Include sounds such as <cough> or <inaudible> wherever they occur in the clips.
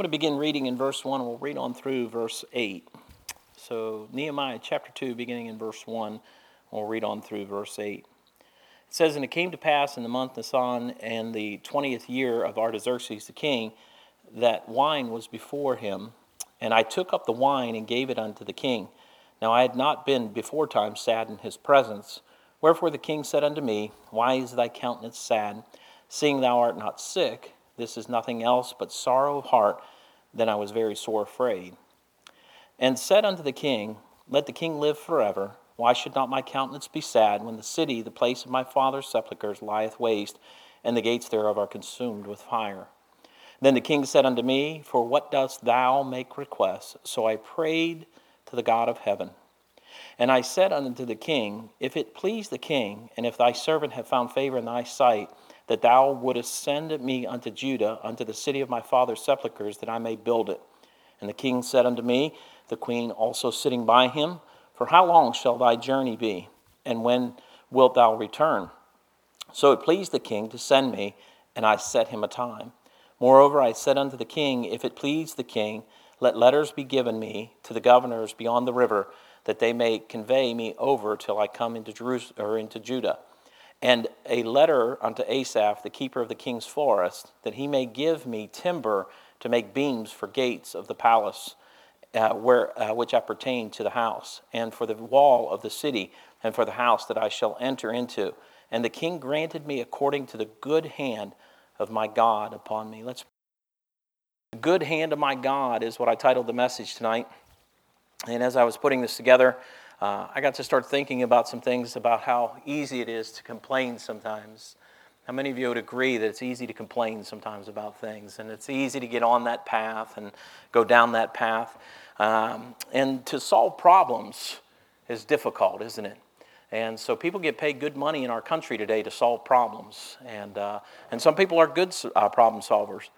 I'm going to begin reading in verse 1, and we'll read on through verse 8. So, Nehemiah chapter 2, beginning in verse 1, we'll read on through verse 8. It says, And it came to pass in the month Nisan and the 20th year of Artaxerxes the king, that wine was before him. And I took up the wine and gave it unto the king. Now I had not been before time sad in his presence. Wherefore the king said unto me, Why is thy countenance sad, seeing thou art not sick? This is nothing else but sorrow of heart. Then I was very sore afraid. And said unto the king, Let the king live forever. Why should not my countenance be sad when the city, the place of my father's sepulchres, lieth waste, and the gates thereof are consumed with fire? Then the king said unto me, For what dost thou make request? So I prayed to the God of heaven. And I said unto the king, If it please the king, and if thy servant have found favor in thy sight, that thou wouldest send me unto Judah, unto the city of my father's sepulchres, that I may build it. And the king said unto me, the queen also sitting by him, For how long shall thy journey be? And when wilt thou return? So it pleased the king to send me, and I set him a time. Moreover, I said unto the king, If it please the king, let letters be given me to the governors beyond the river, that they may convey me over till I come into Jerusalem or into Judah. And a letter unto Asaph, the keeper of the king's forest, that he may give me timber to make beams for gates of the palace, uh, where, uh, which appertain to the house, and for the wall of the city, and for the house that I shall enter into. And the king granted me according to the good hand of my God upon me. Let's the good hand of my God is what I titled the message tonight. And as I was putting this together, uh, I got to start thinking about some things about how easy it is to complain sometimes. How many of you would agree that it's easy to complain sometimes about things, and it's easy to get on that path and go down that path? Um, and to solve problems is difficult, isn't it? And so people get paid good money in our country today to solve problems. And, uh, and some people are good uh, problem solvers.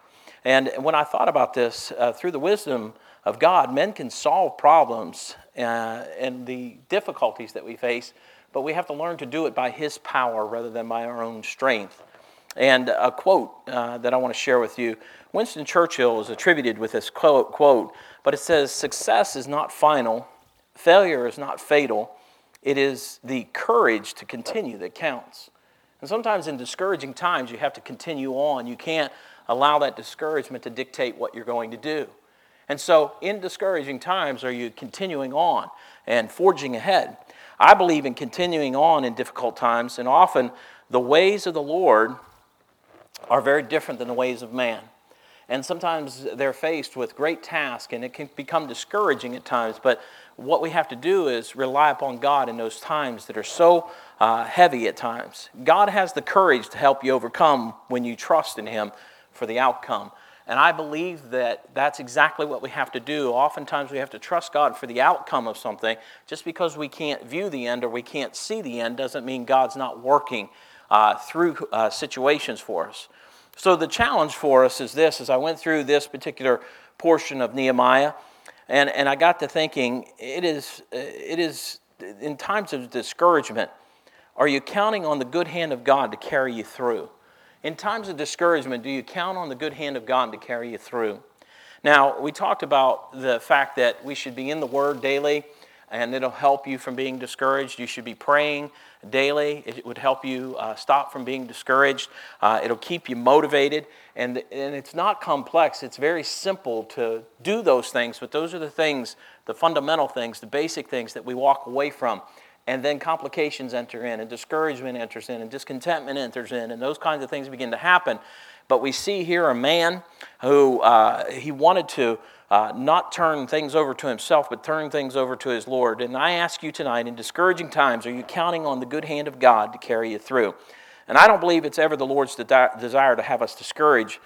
And when I thought about this, uh, through the wisdom of God, men can solve problems uh, and the difficulties that we face, but we have to learn to do it by His power rather than by our own strength. And a quote uh, that I want to share with you Winston Churchill is attributed with this quote, quote, but it says, Success is not final, failure is not fatal it is the courage to continue that counts. And sometimes in discouraging times, you have to continue on. You can't allow that discouragement to dictate what you're going to do. And so, in discouraging times, are you continuing on and forging ahead? I believe in continuing on in difficult times, and often the ways of the Lord are very different than the ways of man. And sometimes they're faced with great tasks, and it can become discouraging at times. But what we have to do is rely upon God in those times that are so uh, heavy at times. God has the courage to help you overcome when you trust in Him for the outcome. And I believe that that's exactly what we have to do. Oftentimes we have to trust God for the outcome of something. Just because we can't view the end or we can't see the end doesn't mean God's not working uh, through uh, situations for us. So the challenge for us is this as I went through this particular portion of Nehemiah, and, and I got to thinking, it is, it is in times of discouragement, are you counting on the good hand of God to carry you through? In times of discouragement, do you count on the good hand of God to carry you through? Now, we talked about the fact that we should be in the Word daily and it'll help you from being discouraged. You should be praying daily. It would help you uh, stop from being discouraged. Uh, it'll keep you motivated. And, and it's not complex, it's very simple to do those things, but those are the things, the fundamental things, the basic things that we walk away from. And then complications enter in, and discouragement enters in, and discontentment enters in, and those kinds of things begin to happen. But we see here a man who uh, he wanted to uh, not turn things over to himself, but turn things over to his Lord. And I ask you tonight, in discouraging times, are you counting on the good hand of God to carry you through? And I don't believe it's ever the Lord's desire to have us discouraged.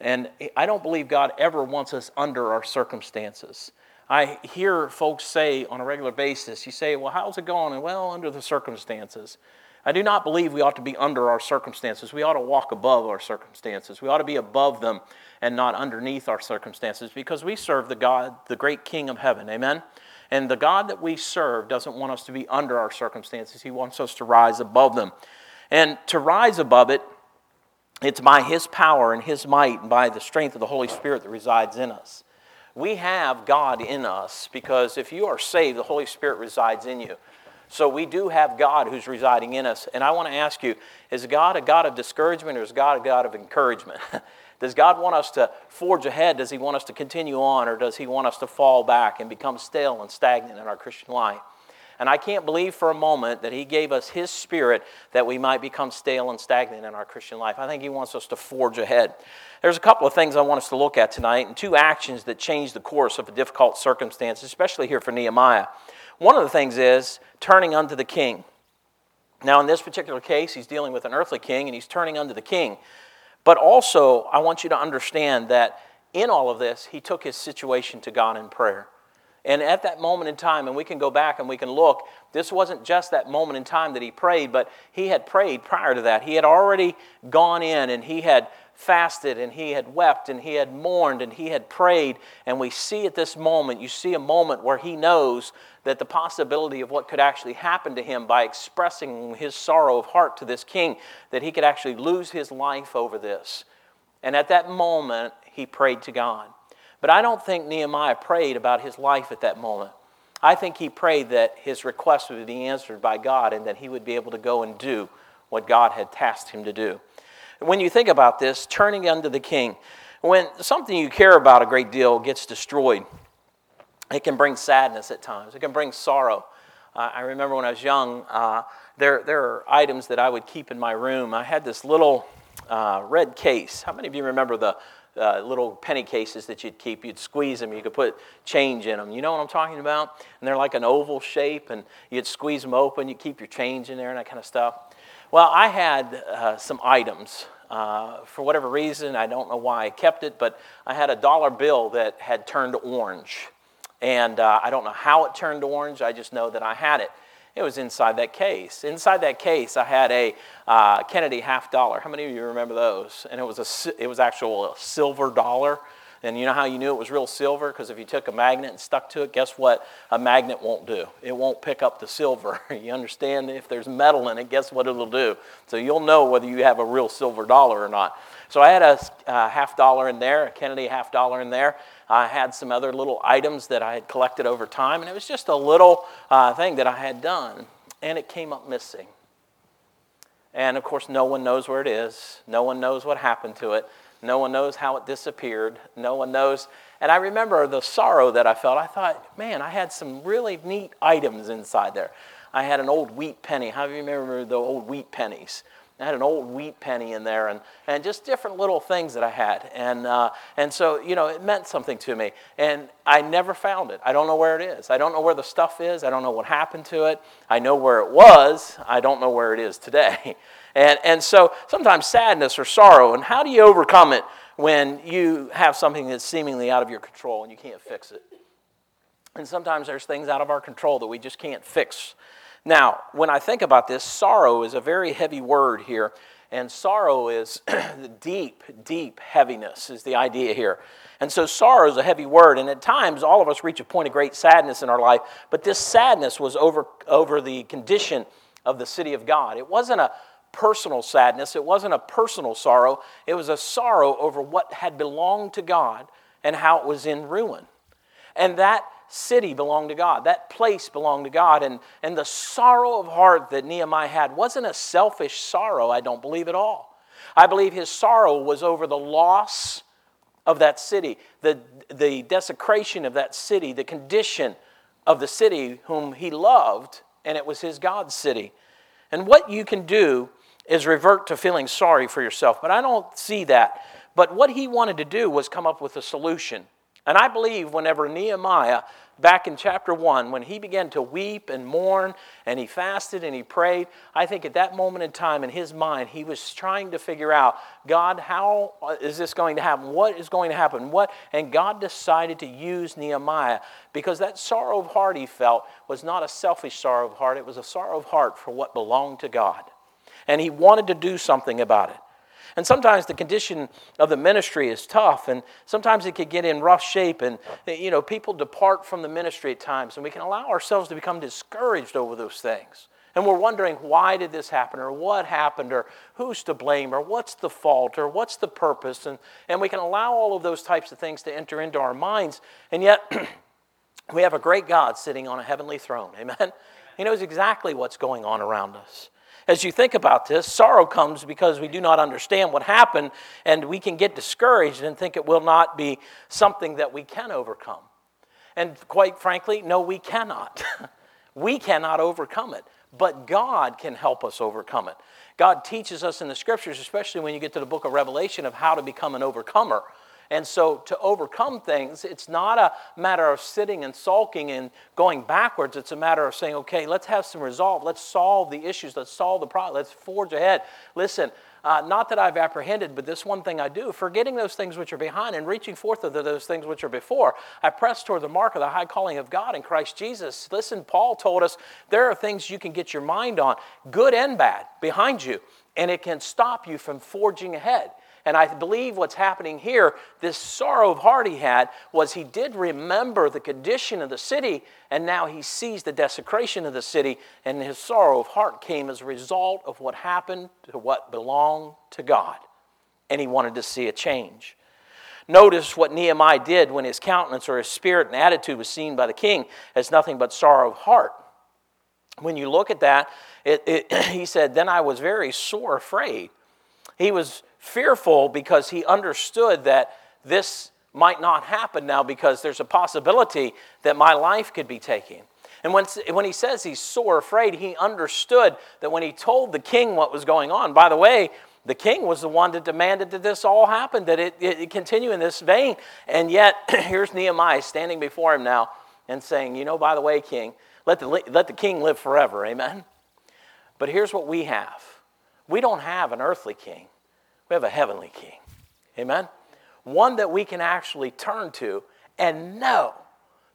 And I don't believe God ever wants us under our circumstances. I hear folks say on a regular basis, you say, Well, how's it going? And well, under the circumstances. I do not believe we ought to be under our circumstances. We ought to walk above our circumstances. We ought to be above them and not underneath our circumstances because we serve the God, the great King of heaven. Amen? And the God that we serve doesn't want us to be under our circumstances, He wants us to rise above them. And to rise above it It's by His power and His might and by the strength of the Holy Spirit that resides in us. We have God in us because if you are saved, the Holy Spirit resides in you. So we do have God who's residing in us. And I want to ask you is God a God of discouragement or is God a God of encouragement? <laughs> Does God want us to forge ahead? Does He want us to continue on? Or does He want us to fall back and become stale and stagnant in our Christian life? And I can't believe for a moment that He gave us His Spirit that we might become stale and stagnant in our Christian life. I think He wants us to forge ahead. There's a couple of things I want us to look at tonight, and two actions that change the course of a difficult circumstance, especially here for Nehemiah. One of the things is turning unto the king. Now, in this particular case, he's dealing with an earthly king and he's turning unto the king. But also, I want you to understand that in all of this, he took his situation to God in prayer. And at that moment in time, and we can go back and we can look, this wasn't just that moment in time that he prayed, but he had prayed prior to that. He had already gone in and he had fasted and he had wept and he had mourned and he had prayed. And we see at this moment, you see a moment where he knows that the possibility of what could actually happen to him by expressing his sorrow of heart to this king, that he could actually lose his life over this. And at that moment, he prayed to God. But I don't think Nehemiah prayed about his life at that moment. I think he prayed that his request would be answered by God and that he would be able to go and do what God had tasked him to do. When you think about this, turning unto the king, when something you care about a great deal gets destroyed, it can bring sadness at times, it can bring sorrow. Uh, I remember when I was young, uh, there, there are items that I would keep in my room. I had this little uh, red case. How many of you remember the uh, little penny cases that you'd keep? You'd squeeze them, you could put change in them. You know what I'm talking about? And they're like an oval shape, and you'd squeeze them open, you keep your change in there, and that kind of stuff. Well, I had uh, some items. Uh, for whatever reason, I don't know why I kept it, but I had a dollar bill that had turned orange. And uh, I don't know how it turned orange, I just know that I had it. It was inside that case. Inside that case, I had a uh, Kennedy half dollar. How many of you remember those? And it was a, it was actual silver dollar. And you know how you knew it was real silver? Because if you took a magnet and stuck to it, guess what? A magnet won't do. It won't pick up the silver. <laughs> you understand? If there's metal in it, guess what it'll do? So you'll know whether you have a real silver dollar or not. So I had a uh, half dollar in there, a Kennedy half dollar in there. I had some other little items that I had collected over time, and it was just a little uh, thing that I had done, and it came up missing. And of course, no one knows where it is, no one knows what happened to it. No one knows how it disappeared. No one knows. And I remember the sorrow that I felt. I thought, man, I had some really neat items inside there. I had an old wheat penny. How do you remember the old wheat pennies? I had an old wheat penny in there and, and just different little things that I had. And, uh, and so, you know, it meant something to me. And I never found it. I don't know where it is. I don't know where the stuff is. I don't know what happened to it. I know where it was. I don't know where it is today. <laughs> And, and so sometimes sadness or sorrow, and how do you overcome it when you have something that's seemingly out of your control and you can't fix it? And sometimes there's things out of our control that we just can't fix. Now, when I think about this, sorrow is a very heavy word here. And sorrow is <clears throat> deep, deep heaviness, is the idea here. And so sorrow is a heavy word. And at times, all of us reach a point of great sadness in our life. But this sadness was over, over the condition of the city of God. It wasn't a personal sadness. It wasn't a personal sorrow. It was a sorrow over what had belonged to God and how it was in ruin. And that city belonged to God. That place belonged to God. And, and the sorrow of heart that Nehemiah had wasn't a selfish sorrow, I don't believe at all. I believe his sorrow was over the loss of that city, the, the desecration of that city, the condition of the city whom he loved, and it was his God's city. And what you can do is revert to feeling sorry for yourself. But I don't see that. But what he wanted to do was come up with a solution. And I believe whenever Nehemiah, back in chapter 1, when he began to weep and mourn and he fasted and he prayed, I think at that moment in time in his mind, he was trying to figure out, God, how is this going to happen? What is going to happen? What? And God decided to use Nehemiah because that sorrow of heart he felt was not a selfish sorrow of heart, it was a sorrow of heart for what belonged to God and he wanted to do something about it. And sometimes the condition of the ministry is tough, and sometimes it could get in rough shape, and you know, people depart from the ministry at times, and we can allow ourselves to become discouraged over those things. and we're wondering why did this happen or what happened or who's to blame or what's the fault or what's the purpose? And, and we can allow all of those types of things to enter into our minds and yet <clears throat> we have a great god sitting on a heavenly throne. Amen? He knows exactly what's going on around us as you think about this, sorrow comes because we do not understand what happened, and we can get discouraged and think it will not be something that we can overcome. And quite frankly, no, we cannot. <laughs> we cannot overcome it, but God can help us overcome it. God teaches us in the scriptures, especially when you get to the book of Revelation, of how to become an overcomer. And so to overcome things, it's not a matter of sitting and sulking and going backwards. It's a matter of saying, okay, let's have some resolve. Let's solve the issues. Let's solve the problem. Let's forge ahead. Listen, uh, not that I've apprehended, but this one thing I do, forgetting those things which are behind and reaching forth to those things which are before, I press toward the mark of the high calling of God in Christ Jesus. Listen, Paul told us there are things you can get your mind on, good and bad, behind you, and it can stop you from forging ahead. And I believe what's happening here, this sorrow of heart he had, was he did remember the condition of the city, and now he sees the desecration of the city, and his sorrow of heart came as a result of what happened to what belonged to God. And he wanted to see a change. Notice what Nehemiah did when his countenance or his spirit and attitude was seen by the king as nothing but sorrow of heart. When you look at that, it, it, <clears throat> he said, Then I was very sore afraid. He was fearful because he understood that this might not happen now because there's a possibility that my life could be taken. And when, when he says he's sore afraid, he understood that when he told the king what was going on, by the way, the king was the one that demanded that this all happen, that it, it, continue in this vein. And yet, <clears throat> here's Nehemiah standing before him now and saying, You know, by the way, king, let the, let the king live forever. Amen? But here's what we have we don't have an earthly king, we have a heavenly king. Amen? One that we can actually turn to and know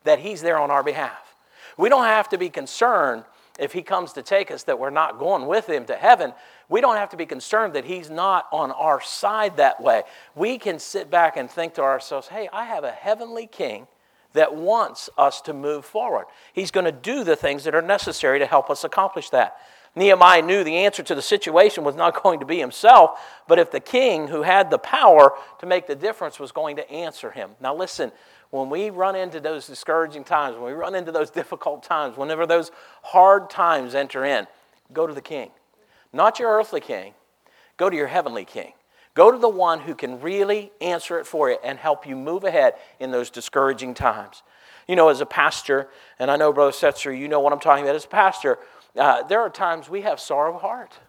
that he's there on our behalf. We don't have to be concerned if he comes to take us that we're not going with him to heaven. We don't have to be concerned that he's not on our side that way. We can sit back and think to ourselves, hey, I have a heavenly king that wants us to move forward. He's going to do the things that are necessary to help us accomplish that. Nehemiah knew the answer to the situation was not <laughs> going to be himself, but if the king who had the power to make the difference was going to answer him. Now, listen, when we run into those discouraging times, when we run into those difficult times, whenever those hard times enter in, go to the king. Not your earthly king, go to your heavenly king. Go to the one who can really answer it for you and help you move ahead in those discouraging times. You know, as a pastor, and I know, Brother Setzer, you know what I'm talking about. As a pastor, uh, there are times we have sorrow of heart.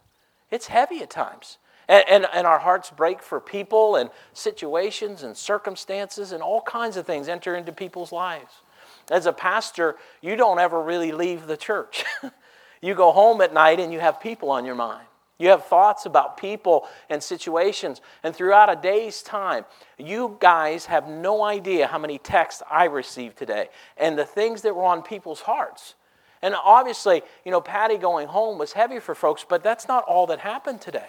It's heavy at times. And, and, and, our hearts break for people and situations and circumstances and all kinds of things enter into people's lives. As a pastor, you don't ever really leave the church. <laughs> you go home at night and you have people on your mind. You have thoughts about people and situations. And throughout a day's time, you guys have no idea how many texts I received today and the things that were on people's hearts. And obviously, you know, Patty going home was heavy for folks, but that's not all that happened today.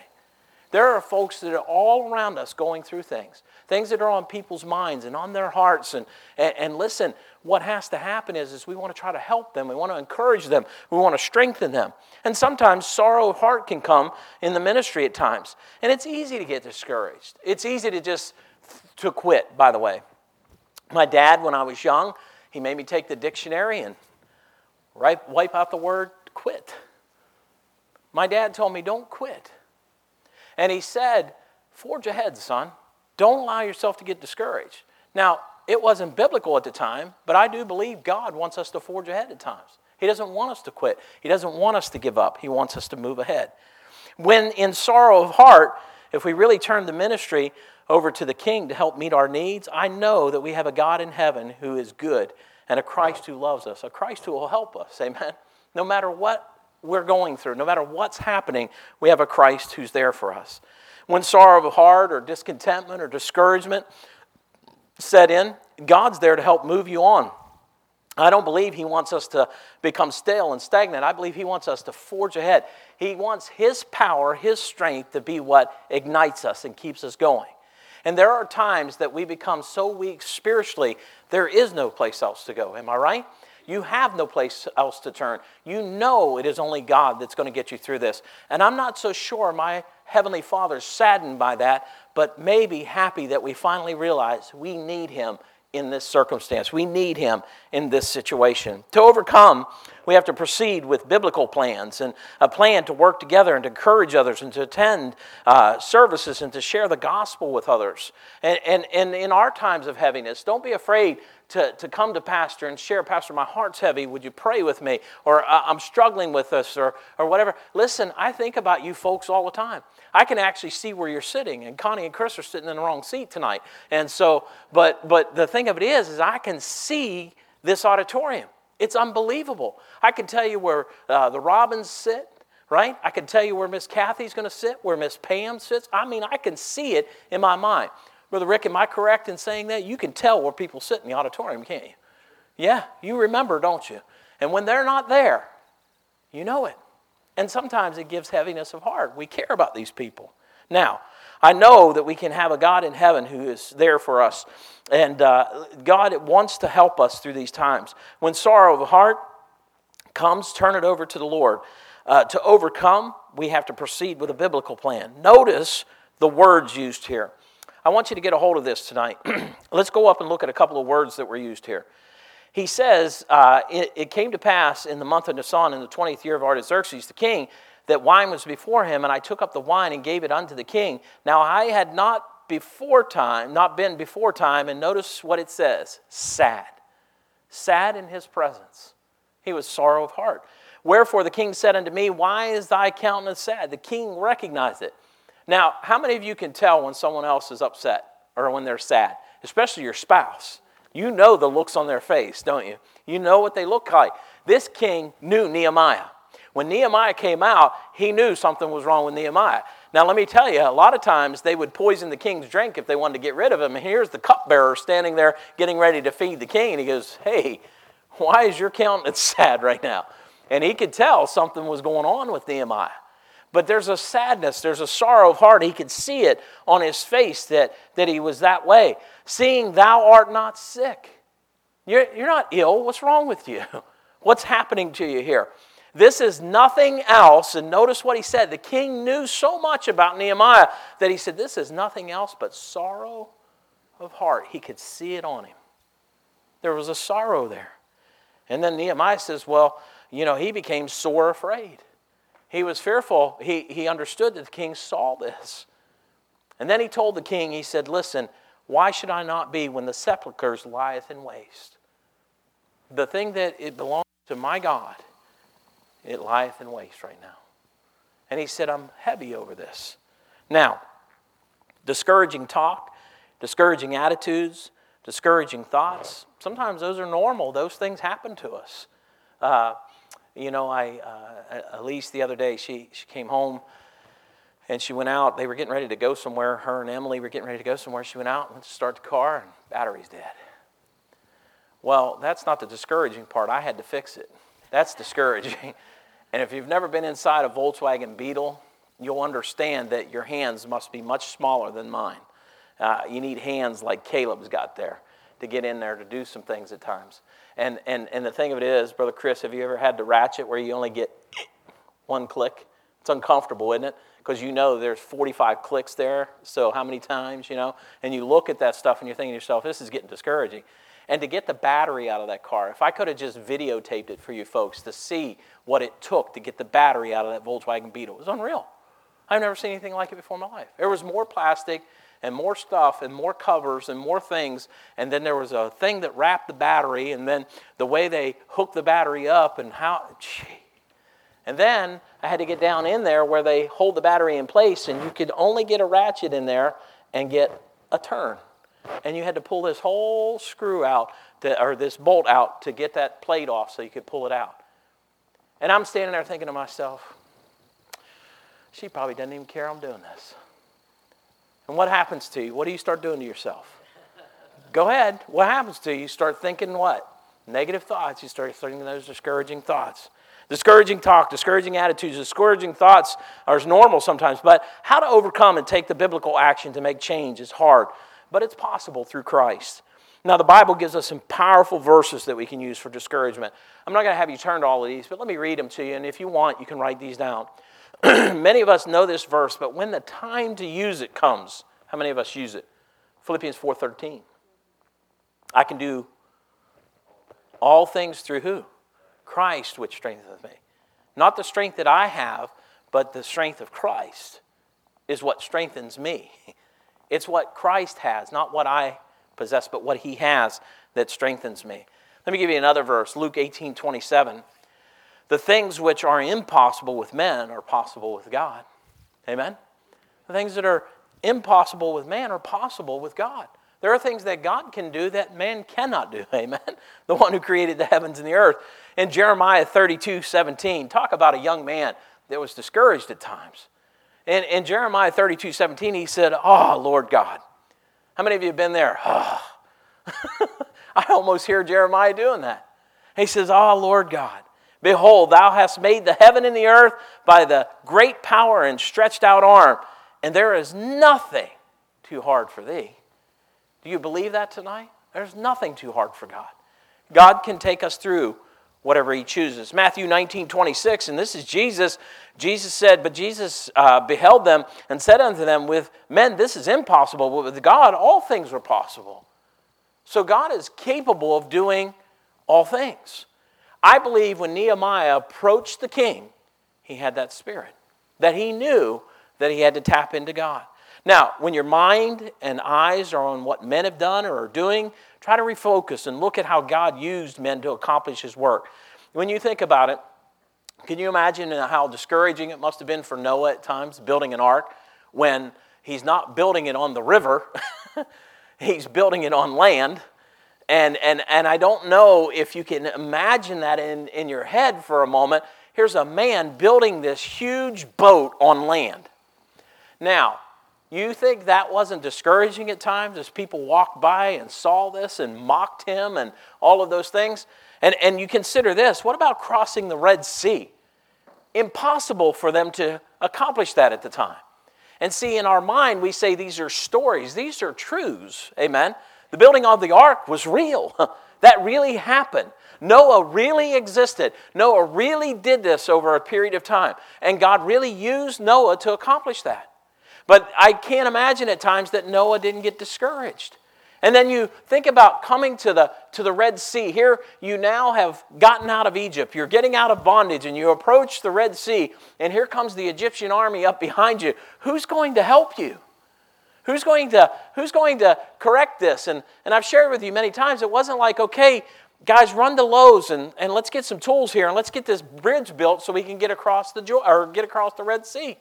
There are folks that are all around us going through things, things that are on people's minds and on their hearts. And, and, and, listen, what has to happen is, is we want to try to help them. We want to encourage them. We want to strengthen them. And sometimes sorrow of heart can come in the ministry at times. And it's easy to get discouraged. It's easy to just to quit, by the way. My dad, when I was young, he made me take the dictionary and Right, wipe out the word quit. My dad told me, don't quit. And he said, forge ahead, son. Don't allow yourself to get discouraged. Now, it wasn't biblical at the time, but I do believe God wants us to forge ahead at times. He doesn't want us to quit, He doesn't want us to give up. He wants us to move ahead. When in sorrow of heart, if we really turn the ministry over to the King to help meet our needs, I know that we have a God in heaven who is good and a Christ who loves us, a Christ who will help us. Amen. No matter what we're going through, no matter what's happening, we have a Christ who's there for us. When sorrow of heart or discontentment or discouragement set in, God's there to help move you on. I don't believe He wants us to become stale and stagnant. I believe He wants us to forge ahead. He wants His power, His strength to be what ignites us and keeps us going. And there are times that we become so weak spiritually, there is no place else to go. Am I right? You have no place else to turn. You know it is only God that's going to get you through this. And I'm not so sure my Heavenly Father's saddened by that, but maybe happy that we finally realize we need Him in this circumstance. We need him in this situation. To overcome, we have to proceed with biblical plans and a plan to work together and to encourage others and to attend uh, services and to share the gospel with others. And, and, and in our times of heaviness, don't be afraid to, to come to pastor and share pastor my heart's heavy would you pray with me or i'm struggling with this or, or whatever listen i think about you folks all the time i can actually see where you're sitting and connie and chris are sitting in the wrong seat tonight and so but but the thing of it is is i can see this auditorium it's unbelievable i can tell you where uh, the robins sit right i can tell you where miss kathy's going to sit where miss pam sits i mean i can see it in my mind Brother Rick, am I correct in saying that? You can tell where people sit in the auditorium, can't you? Yeah, you remember, don't you? And when they're not there, you know it. And sometimes it gives heaviness of heart. We care about these people. Now, I know that we can have a God in heaven who is there for us. And uh, God wants to help us through these times. When sorrow of heart comes, turn it over to the Lord. Uh, to overcome, we have to proceed with a biblical plan. Notice the words used here. I want you to get a hold of this tonight. <clears throat> Let's go up and look at a couple of words that were used here. He says, uh, it, it, came to pass in the month of Nisan, in the 20th year of Artaxerxes the king, that wine was before him, and I took up the wine and gave it unto the king. Now I had not before time, not been before time, and notice what it says sad. Sad in his presence. He was sorrow of heart. Wherefore the king said unto me, Why is thy countenance sad? The king recognized it. Now, how many of you can tell when someone else is upset or when they're sad, especially your spouse? You know the looks on their face, don't you? You know what they look like. This king knew Nehemiah. When Nehemiah came out, he knew something was wrong with Nehemiah. Now, let me tell you, a lot of times they would poison the king's drink if they wanted to get rid of him. And here's the cupbearer standing there getting ready to feed the king. And he goes, Hey, why is your countenance <laughs> sad right now? And he could tell something was going on with Nehemiah. But there's a sadness, there's a sorrow of heart. He could see it on his face that, that he was that way. Seeing thou art not sick. You're, you're not ill. What's wrong with you? <laughs> What's happening to you here? This is nothing else. And notice what he said. The king knew so much about Nehemiah that he said, This is nothing else but sorrow of heart. He could see it on him. There was a sorrow there. And then Nehemiah says, Well, you know, he became sore afraid. He was fearful. He, he understood that the king saw this. And then he told the king, he said, Listen, why should I not be when the sepulchres lieth in waste? The thing that it belongs to my God, it lieth in waste right now. And he said, I'm heavy over this. Now, discouraging talk, discouraging attitudes, discouraging thoughts, sometimes those are normal. Those things happen to us. Uh, you know, I uh, Elise the other day, she, she came home and she went out. They were getting ready to go somewhere. Her and Emily were getting ready to go somewhere. She went out and went to start the car, and battery's dead. Well, that's not the discouraging part. I had to fix it. That's discouraging. <laughs> and if you've never been inside a Volkswagen Beetle, you'll understand that your hands must be much smaller than mine. Uh, you need hands like Caleb's got there to get in there to do some things at times. And, and, and the thing of it is, Brother Chris, have you ever had to ratchet where you only get one click? It's uncomfortable, isn't it? Because you know there's 45 clicks there, so how many times, you know? And you look at that stuff and you're thinking to yourself, this is getting discouraging. And to get the battery out of that car, if I could have just videotaped it for you folks to see what it took to get the battery out of that Volkswagen Beetle, it was unreal. I've never seen anything like it before in my life. There was more plastic and more stuff and more covers and more things. And then there was a thing that wrapped the battery, and then the way they hooked the battery up and how. Gee. And then I had to get down in there where they hold the battery in place, and you could only get a ratchet in there and get a turn. And you had to pull this whole screw out, to, or this bolt out, to get that plate off so you could pull it out. And I'm standing there thinking to myself, she probably doesn't even care I'm doing this. And what happens to you? What do you start doing to yourself? Go ahead. What happens to you? You start thinking what? Negative thoughts. You start thinking those discouraging thoughts. Discouraging talk, discouraging attitudes, discouraging thoughts are normal sometimes, but how to overcome and take the biblical action to make change is hard, but it's possible through Christ. Now, the Bible gives us some powerful verses that we can use for discouragement. I'm not going to have you turn to all of these, but let me read them to you. And if you want, you can write these down. <clears throat> many of us know this verse, but when the time to use it comes, how many of us use it? Philippians 4:13. I can do all things through who? Christ, which strengtheneth me. Not the strength that I have, but the strength of Christ is what strengthens me. <laughs> It's what Christ has, not what I possess, but what he has that strengthens me. Let me give you another verse, Luke 18 27. The things which are impossible with men are possible with God. Amen? The things that are impossible with man are possible with God. There are things that God can do that man cannot do. <laughs> Amen. The one who created the heavens and the earth. In Jeremiah 32 17, talk about a young man that was discouraged at times. In, in Jeremiah 32 17, he said, Oh, Lord God. How many of you have been there? Oh. <laughs> I almost hear Jeremiah doing that. He says, Oh, Lord God, behold, thou hast made the heaven and the earth by the great power and stretched out arm, and there is nothing too hard for thee. Do you believe that tonight? There's nothing too hard for God. God can take us through whatever he chooses. Matthew 19, 26, and this is Jesus. Jesus said, But Jesus uh, beheld them and said unto them, With men this is impossible, but with God all things are possible. So God is capable of doing all things. I believe when Nehemiah approached the king, he had that spirit, that he knew that he had to tap into God. Now, when your mind and eyes are on what men have done or are doing, try to refocus and look at how God used men to accomplish his work. When you think about it, can you imagine how discouraging it must have been for Noah at times building an ark when he's not building it on the river, <laughs> he's building it on land? And, and, and I don't know if you can imagine that in, in your head for a moment. Here's a man building this huge boat on land. Now, you think that wasn't discouraging at times as people walked by and saw this and mocked him and all of those things? And, and you consider this what about crossing the Red Sea? Impossible for them to accomplish that at the time. And see, in our mind, we say these are stories, these are truths. Amen. The building of the ark was real, <laughs> that really happened. Noah really existed. Noah really did this over a period of time. And God really used Noah to accomplish that. But I can't imagine at times that Noah didn't get discouraged. And then you think about coming to the, to the Red Sea. Here, you now have gotten out of Egypt. You're getting out of bondage, and you approach the Red Sea, and here comes the Egyptian army up behind you. Who's going to help you? Who's going to, who's going to correct this? And, and I've shared with you many times, it wasn't like, okay, guys, run to Lowe's and, and let's get some tools here and let's get this bridge built so we can get across the, or get across the Red Sea.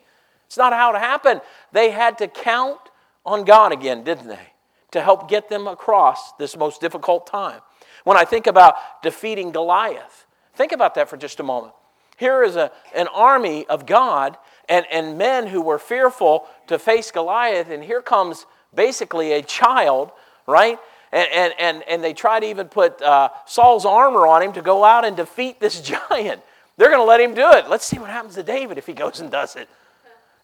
It's not how it happened. They had to count on God again, didn't they? To help get them across this most difficult time. When I think about defeating Goliath, think about that for just a moment. Here is a, an army of God and, and men who were fearful to face Goliath, and here comes basically a child, right? And, and, and, and they try to even put uh, Saul's armor on him to go out and defeat this <laughs> giant. They're going to let him do it. Let's see what happens to David if he goes and does it.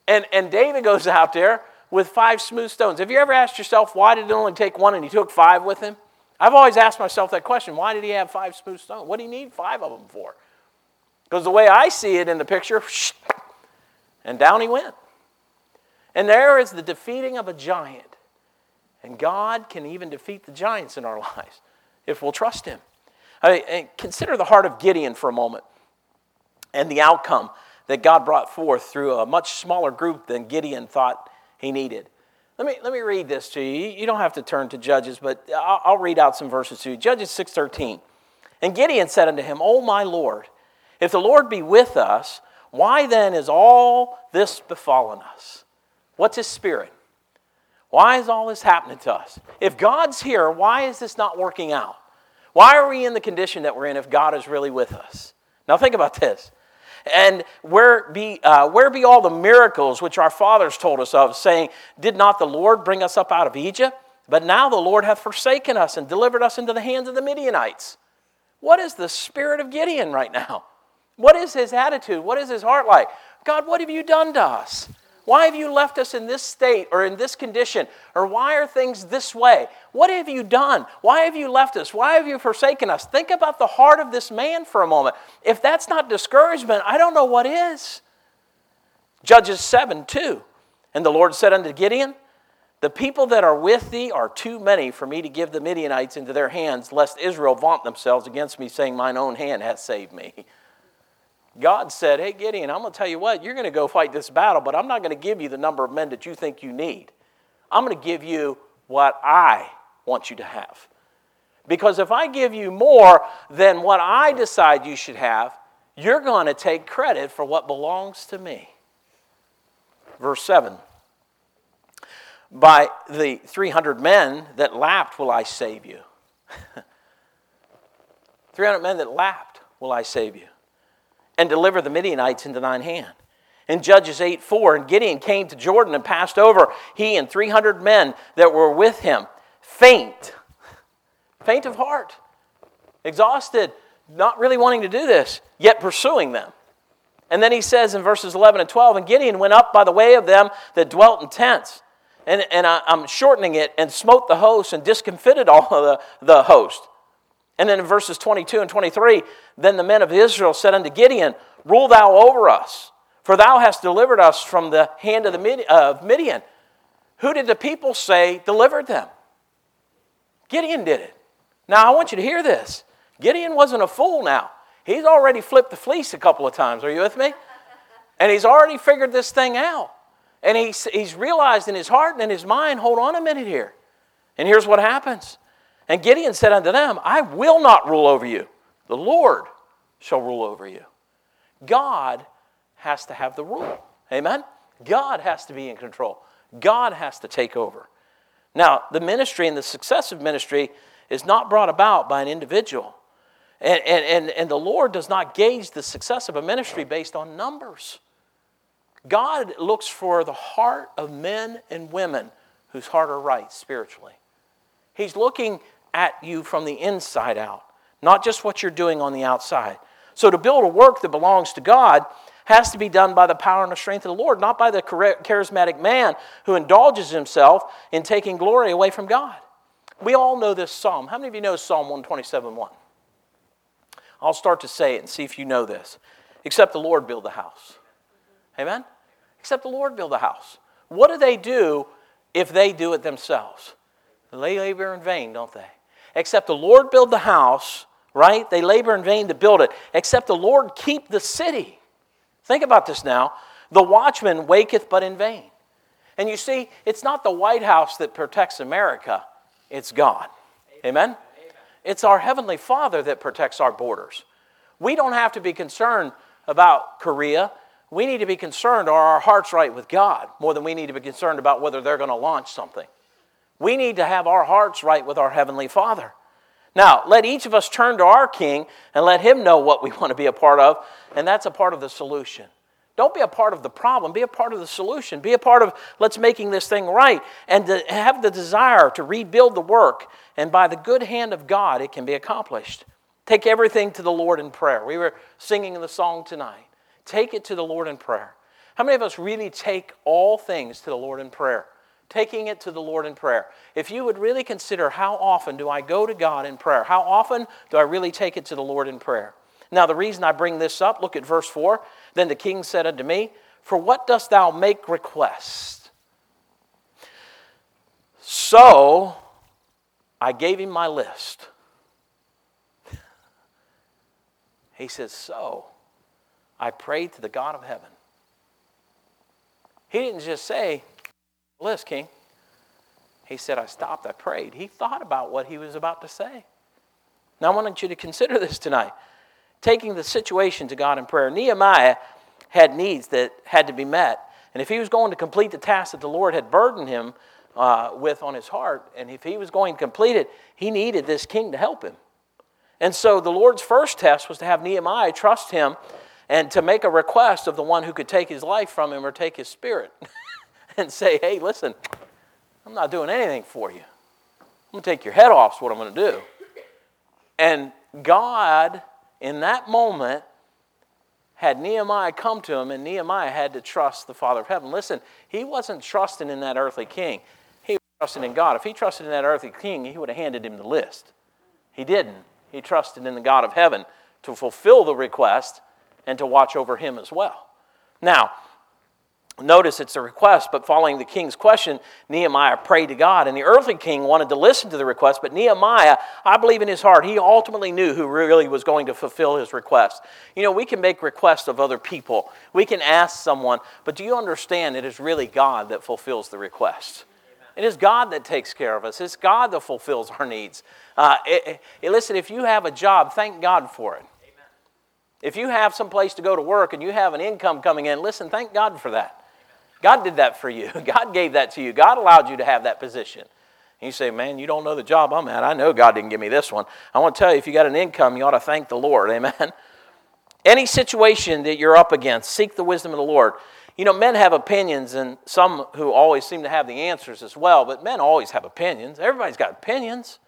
And, and David goes out there with five smooth stones. Have you ever asked yourself, why did it only take one and he took five with him? I've always asked myself that question. Why did he have five smooth stones? What do you need five of them for? Because the way I see it in the picture, <laughs> and down he went. And there is the defeating of a giant. And God can even defeat the giants in our <laughs> lives if we'll trust him. I mean, consider the heart of Gideon for a moment and the outcome that God brought forth through a much smaller group than Gideon thought he needed. Let me, let me read this to you. You don't have to turn to Judges, but I'll, I'll read out some verses to you. Judges 6.13. And Gideon said unto him, O my Lord, if the Lord be with us, why then is all this befallen us? What's his spirit? Why is all this happening to us? If God's here, why is this not working out? Why are we in the condition that we're in if God is really with us? Now think about this. And where be, uh, where be all the miracles which our fathers told us of, saying, Did not the Lord bring us up out of Egypt? But now the Lord hath forsaken us and delivered us into the hands of the Midianites. What is the spirit of Gideon right now? What is his attitude? What is his heart like? God, what have you done to us? Why have you left us in this state or in this condition? Or why are things this way? What have you done? Why have you left us? Why have you forsaken us? Think about the heart of this man for a moment. If that's not discouragement, I don't know what is. Judges 7 2. And the Lord said unto Gideon, The people that are with thee are too many for me to give the Midianites into their hands, lest Israel vaunt themselves against me, saying, Mine own hand hath saved me. God said, Hey, Gideon, I'm going to tell you what, you're going to go fight this battle, but I'm not going to give you the number of men that you think you need. I'm going to give you what I want you to have. Because if I give you more than what I decide you should have, you're going to take credit for what belongs to me. Verse 7 By the 300 men that lapped will I save you. <laughs> 300 men that lapped will I save you and deliver the Midianites into thine hand. In Judges 8 4, and Gideon came to Jordan and passed over, he and 300 men that were with him, faint, faint of heart, exhausted, not really wanting to do this, yet pursuing them. And then he says in verses 11 and 12, and Gideon went up by the way of them that dwelt in tents. And, and I, am shortening it, and smote the host and discomfited all of <laughs> the, the host. And then in verses 22 and 23, then the men of Israel said unto Gideon, Rule thou over us, for thou hast delivered us from the hand of, the of Midian. Who did the people say delivered them? Gideon did it. Now I want you to hear this. Gideon wasn't a fool now. He's already flipped the fleece a couple of times. Are you with me? And he's already figured this thing out. And he's, he's realized in his heart and in his mind, hold on a minute here. And here's what happens and Gideon said unto them, I will not rule over you. The Lord shall rule over you. God has to have the rule. Amen? God has to be in control. God has to take over. Now, the ministry and the success of ministry is not brought about by an individual. And, and, and, and the Lord does not gauge the success of a ministry based on numbers. God looks for the heart of men and women whose heart are right spiritually. He's looking at you from the inside out, not just what you're doing on the outside. So, to build a work that belongs to God has to be done by the power and the strength of the Lord, not by the charismatic man who indulges himself in taking glory away from God. We all know this psalm. How many of you know Psalm 127 1? I'll start to say it and see if you know this. Except the Lord build the house. Amen? Except the Lord build the house. What do they do if they do it themselves? They labor in vain, don't they? Except the Lord build the house, right? They labor in vain to build it. Except the Lord keep the city. Think about this now. The watchman waketh but in vain. And you see, it's not the White House that protects America, it's God. Amen? Amen? It's our Heavenly Father that protects our borders. We don't have to be concerned about Korea. We need to be concerned are our hearts right with God more than we need to be concerned about whether they're going to launch something. We need to have our hearts right with our Heavenly Father. Now, let each of us turn to our King and let Him know what we <laughs> want to be a part of, and that's a part of the solution. Don't be a part of the problem, be a part of the solution. Be a part of let's making this thing right and to have the desire to rebuild the work. And by the good hand of God, it can be accomplished. Take everything to the Lord in prayer. We were singing the song tonight. Take it to the Lord in prayer. How many of us really take all things to the Lord in prayer? Taking it to the Lord in prayer. If you would really consider how often do I go to God in prayer? How often do I really take it to the Lord in prayer? Now, the reason I bring this up, look at verse 4. Then the king said unto me, For what dost thou make request? So I gave him my list. <laughs> He says, So I prayed to the God of heaven. He didn't just say, list, King. He said, I stopped, I prayed. He thought about what he was about to say. Now, I want you to consider this tonight. Taking the situation to God in prayer. Nehemiah had needs that had to be met. And if he was going to complete the task that the Lord had burdened him uh, with on his heart, and if he was going to complete it, he needed this king to help him. And so the Lord's first test was to have Nehemiah trust him and to make a request of the one who could take his life from him or take his spirit. <laughs> <laughs> and say, hey, listen, I'm not doing anything for you. I'm going to take your head off, is what I'm going to do. And God, in that moment, had Nehemiah come to him, and Nehemiah had to trust the Father of heaven. Listen, he wasn't trusting in that earthly king, he was trusting in God. If he trusted in that earthly king, he would have handed him the list. He didn't. He trusted in the God of heaven to fulfill the request and to watch over him as well. Now, Notice it's a request, but following the king's question, Nehemiah prayed to God. And the earthly king wanted to listen to the request, but Nehemiah, I believe in his heart, he ultimately knew who really was going to fulfill his request. You know, we can make requests of other people, we can ask someone, but do you understand it is really God that fulfills the request? It is God that takes care of us. It's God that fulfills our needs. Uh, it, it, listen, if you have a job, thank God for it. If you have some place to go to work and you have an income coming in, listen, thank God for that. God did that for you. <laughs> God gave that to you. God allowed you to have that position. And you say, Man, you don't know the job I'm at. I know God didn't give me this one. I want to tell you, if you got an income, you ought to thank the Lord. <laughs> Amen. Any situation that you're up against, seek the wisdom of the Lord. You know, men have opinions, and some who always seem to have the answers as well, but men always have opinions. Everybody's got opinions.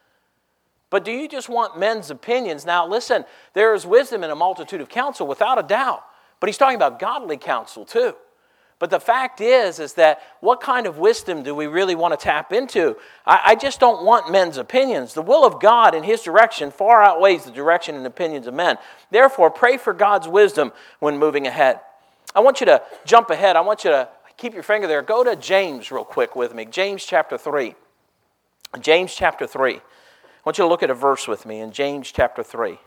But do you just want men's opinions? Now, listen, there is wisdom in a multitude of counsel, without a doubt. But he's talking about godly counsel, too. But the fact is, is that what kind of wisdom do we really want to tap into? I, I, just don't want men's opinions. The will of God in His direction far outweighs the direction and opinions of men. Therefore, pray for God's wisdom when moving ahead. I want you to jump ahead. I want you to keep your finger there. Go to James real quick with me. James chapter 3. James chapter 3. I want you to look at a verse with me in James chapter 3.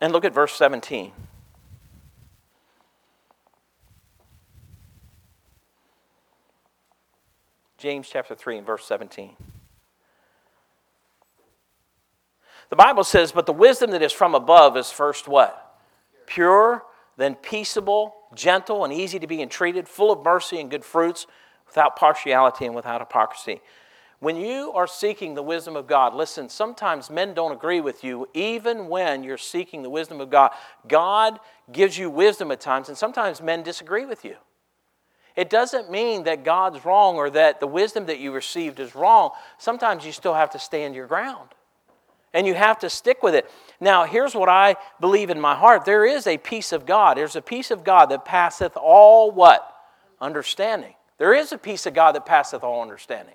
And look at verse 17. James chapter 3 and verse 17. The Bible says, But the wisdom that is from above is first what? Pure, then peaceable, gentle, and easy to be entreated, full of mercy and good fruits, without partiality and without hypocrisy. When you are seeking the wisdom of God, listen, sometimes men don't agree with you, even when you're seeking the wisdom of God. God gives you wisdom at times, and sometimes men disagree with you. It doesn't mean that God's wrong or that the wisdom that you received is wrong. Sometimes you still have to stand your ground and you have to stick with it. Now, here's what I believe in my heart there is a peace of God. There's a peace of God that passeth all what? Understanding. There is a peace of God that passeth all understanding.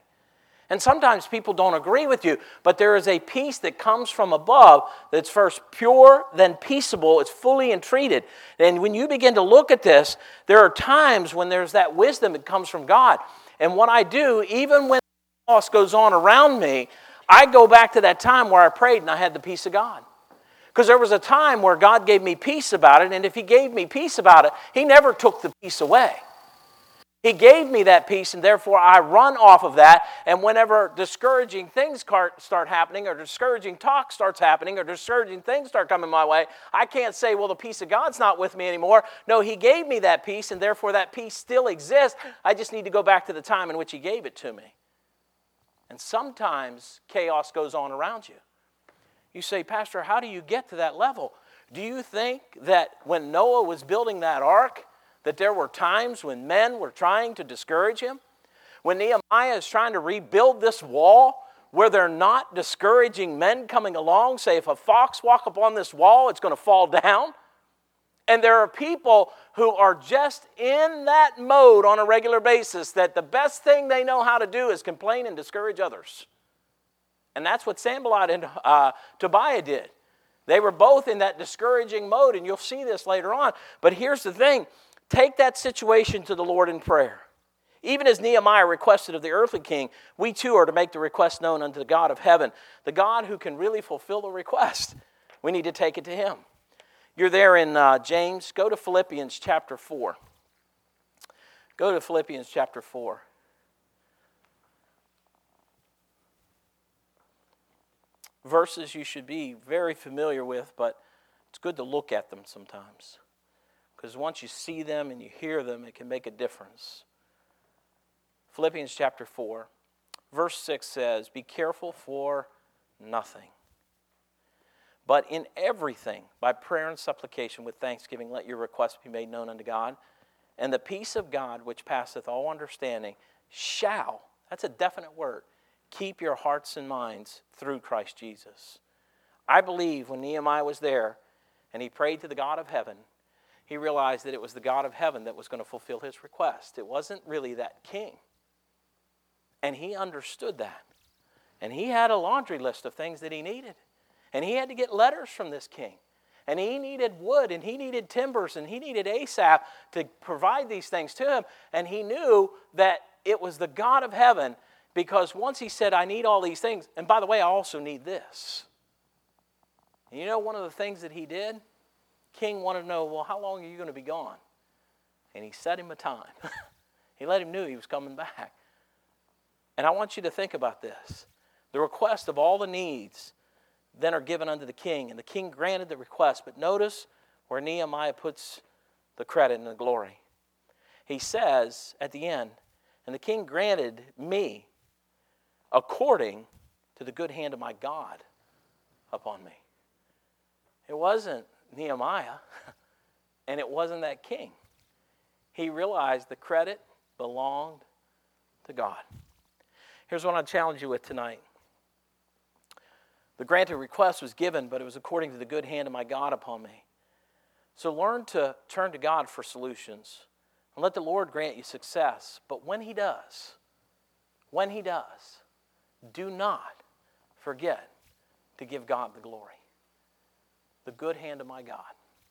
And sometimes people don't agree with you, but there is a peace that comes from above that's first pure, then peaceable, it's fully entreated. And when you begin to look at this, there are times when there's that wisdom that comes from God. And what I do, even when chaos goes on around me, I go back to that time where I prayed and I had the peace of God. Because there was a time where God gave me peace about it, and if He gave me peace about it, He never took the peace away. He gave me that peace, and therefore I run off of that. And whenever discouraging things start happening, or discouraging talk starts happening, or discouraging things start coming my way, I can't say, well, the peace of God's not with me anymore. No, He gave me that peace, and therefore that peace still exists. I just need to go back to the time in which He gave it to me. And sometimes chaos goes on around you. You say, Pastor, how do you get to that level? Do you think that when Noah was building that ark, that there were times when men were trying to discourage him? When Nehemiah is trying to rebuild this wall, where they're not discouraging men coming along, say, if a fox walk upon this wall, it's going to fall <laughs> down. And there are people who are just in that mode on a regular basis that the best thing they know how to do is complain and discourage others. And that's what Sanballat and uh, Tobiah did. They were both in that discouraging mode, and you'll see this later on. But here's the thing Take that situation to the Lord in prayer. Even as Nehemiah requested of the earthly king, we too are to make the request known unto the God of heaven, the God who can really fulfill the request. We need to take it to him. You're there in uh, James. Go to Philippians chapter 4. Go to Philippians chapter 4. Verses you should be very familiar with, but it's good to look at them sometimes. Because once you see them and you hear them, it can make a difference. Philippians chapter 4, verse 6 says, Be careful for nothing. But in everything, by prayer and supplication with thanksgiving, let your requests be made known unto God. And the peace of God, which passeth all understanding, shall, that's a definite word, keep your hearts and minds through Christ Jesus. I believe when Nehemiah was there and he prayed to the God of heaven, he realized that it was the God of heaven that was going to fulfill his request. It wasn't really that king. And he understood that. And he had a laundry list of things that he needed. And he had to get letters from this king. And he needed wood and he needed timbers and he needed Asaph to provide these things to him. And he knew that it was the God of heaven because once he said, I need all these things, and by the way, I also need this. And you know one of the things that he did? King wanted to know, well, how long are you going to be gone? And he set him a time. <laughs> he let him know he was coming back. And I want you to think about this. The request of all the needs then are given unto the king, and the king granted the request. But notice where Nehemiah puts the credit and the glory. He says at the end, and the king granted me according to the good hand of my God upon me. It wasn't Nehemiah, <laughs> and it wasn't that king. He realized the credit belonged to God. Here's what I challenge you with tonight. The granted request was given, but it was according to the good hand of my God upon me. So learn to turn to God for solutions and let the Lord grant you success. But when He does, when He does, do not forget to give God the glory the good hand of my God.